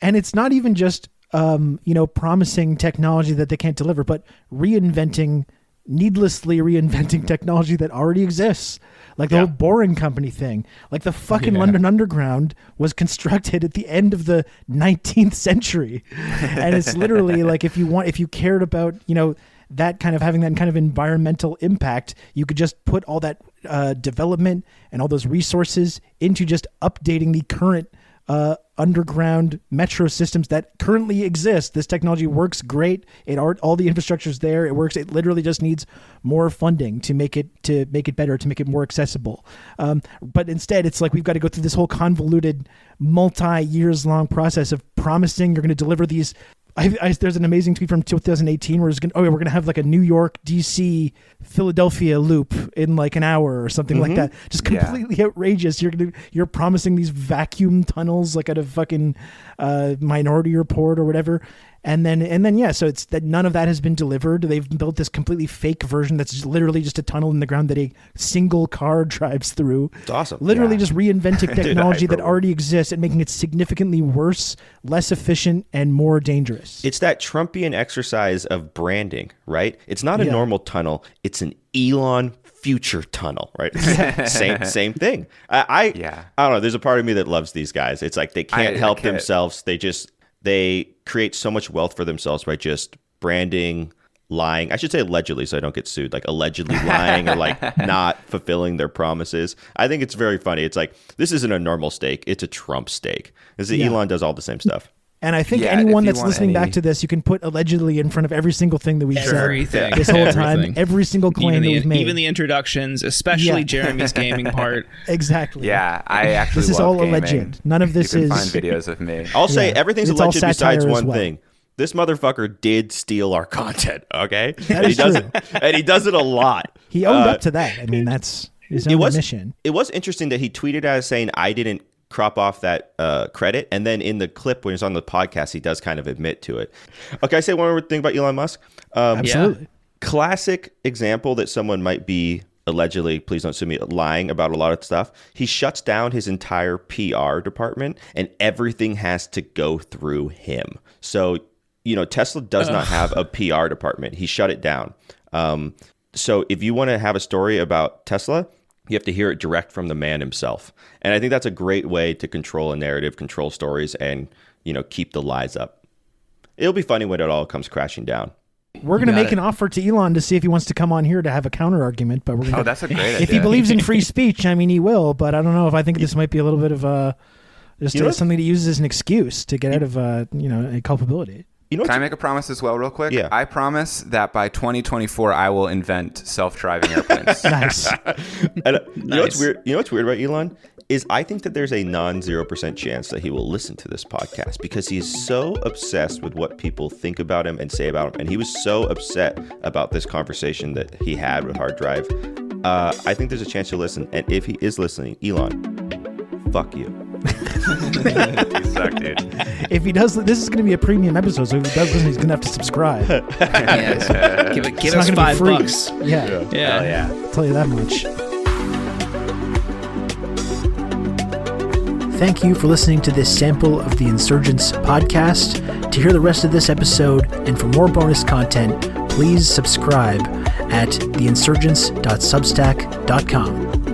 and it's not even just um, you know promising technology that they can't deliver, but reinventing needlessly reinventing technology that already exists. Like the Yeah. whole Boring Company thing. Like the fucking Yeah. London Underground was constructed at the end of the 19th century. and it's literally like if you want if you cared about, you know, that kind of having that kind of environmental impact, you could just put all that uh, development and all those resources into just updating the current uh, underground metro systems that currently exist. This technology works great. It are, all the infrastructure is there. It works. It literally just needs more funding to make it to make it better, to make it more accessible. Um, but instead, it's like we've got to go through this whole convoluted, multi years long process of promising you're going to deliver these. I, I, there's an amazing tweet from 2018 where it's going, oh, yeah, we're going to have like a New York, DC, Philadelphia loop in like an hour or something like that. Just Yeah. completely outrageous. You're gonna, you're promising these vacuum tunnels like out of fucking uh, Minority Report or whatever, and then and then yeah, so it's that none of that has been delivered. They've built this completely fake version that's just literally just a tunnel in the ground that a single car drives through. It's awesome. Literally Yeah. just reinventing technology that hyperloop. already exists and making it significantly worse, less efficient, and more dangerous. It's that Trumpian exercise of branding, right? It's not a Yeah. normal tunnel. It's an Elon future tunnel, right? same same thing. I, I Yeah. I don't know. There's a part of me that loves these guys. It's like they can't I- I help can't- themselves. They just they create so much wealth for themselves by just branding, lying. I should say allegedly, so I don't get sued. Like allegedly lying or like not fulfilling their promises. I think it's very funny. It's like this isn't a normal steak. It's a Trump steak. This is Yeah. Elon does all the same stuff. And I think Yeah, anyone that's listening any- back to this, you can put allegedly in front of every single thing that we've Everything. said this whole time, every single claim even that the, we've made. even the introductions, especially Yeah. Jeremy's gaming part. exactly. Yeah, I actually This is all gaming. alleged. None of this you can is- find videos of me. I'll say Yeah. everything's It's all alleged besides one well. thing. This motherfucker did steal our content, okay? That and he does true. it and he does it a lot. He owned Uh, up to that. I mean, that's his it was mission. It was interesting that he tweeted out saying I didn't crop off that uh, credit, and then in the clip when he's on the podcast, he does kind of admit to it. Okay, I say one more thing about Elon Musk. Um, Absolutely. classic example that someone might be allegedly, please don't sue me, lying about a lot of stuff. He shuts down his entire PR department and everything has to go through him. So, you know, Tesla does not have a PR department. He shut it down. Um, so if you want to have a story about Tesla, you have to hear it direct from the man himself. And I think that's a great way to control a narrative, control stories, and, you know, keep the lies up. It'll be funny when it all comes crashing down. We're going to make it. an offer to Elon to see if he wants to come on here to have a counter argument. But we're going Oh, to. that's a great idea. if he believes in free speech, I mean, he will. But I don't know if I think this might be a little bit of a just You know uh, something to use as an excuse to get out of uh, you know a culpability. You know, Can I make a promise as well, real quick? Yeah. I promise that by 2024, I will invent self-driving airplanes. Nice. And, uh, You know what's weird? You know what's weird about Elon is I think that there's a non-zero percent chance that he will listen to this podcast because he's so obsessed with what people think about him and say about him, and he was so upset about this conversation that he had with Hard Drive. Uh, I think there's a chance he'll listen, and if he is listening, Elon, fuck you. You suck, dude. if he does, this is going to be a premium episode. So if he does listen, he's going to have to subscribe. Yes. give it, give It's not us gonna be five bucks. Yeah, Yeah. Oh yeah. I'll tell you that much. Thank you for listening to this sample of the Insurgents podcast. To hear the rest of this episode and for more bonus content, please subscribe at theinsurgents.substack.com.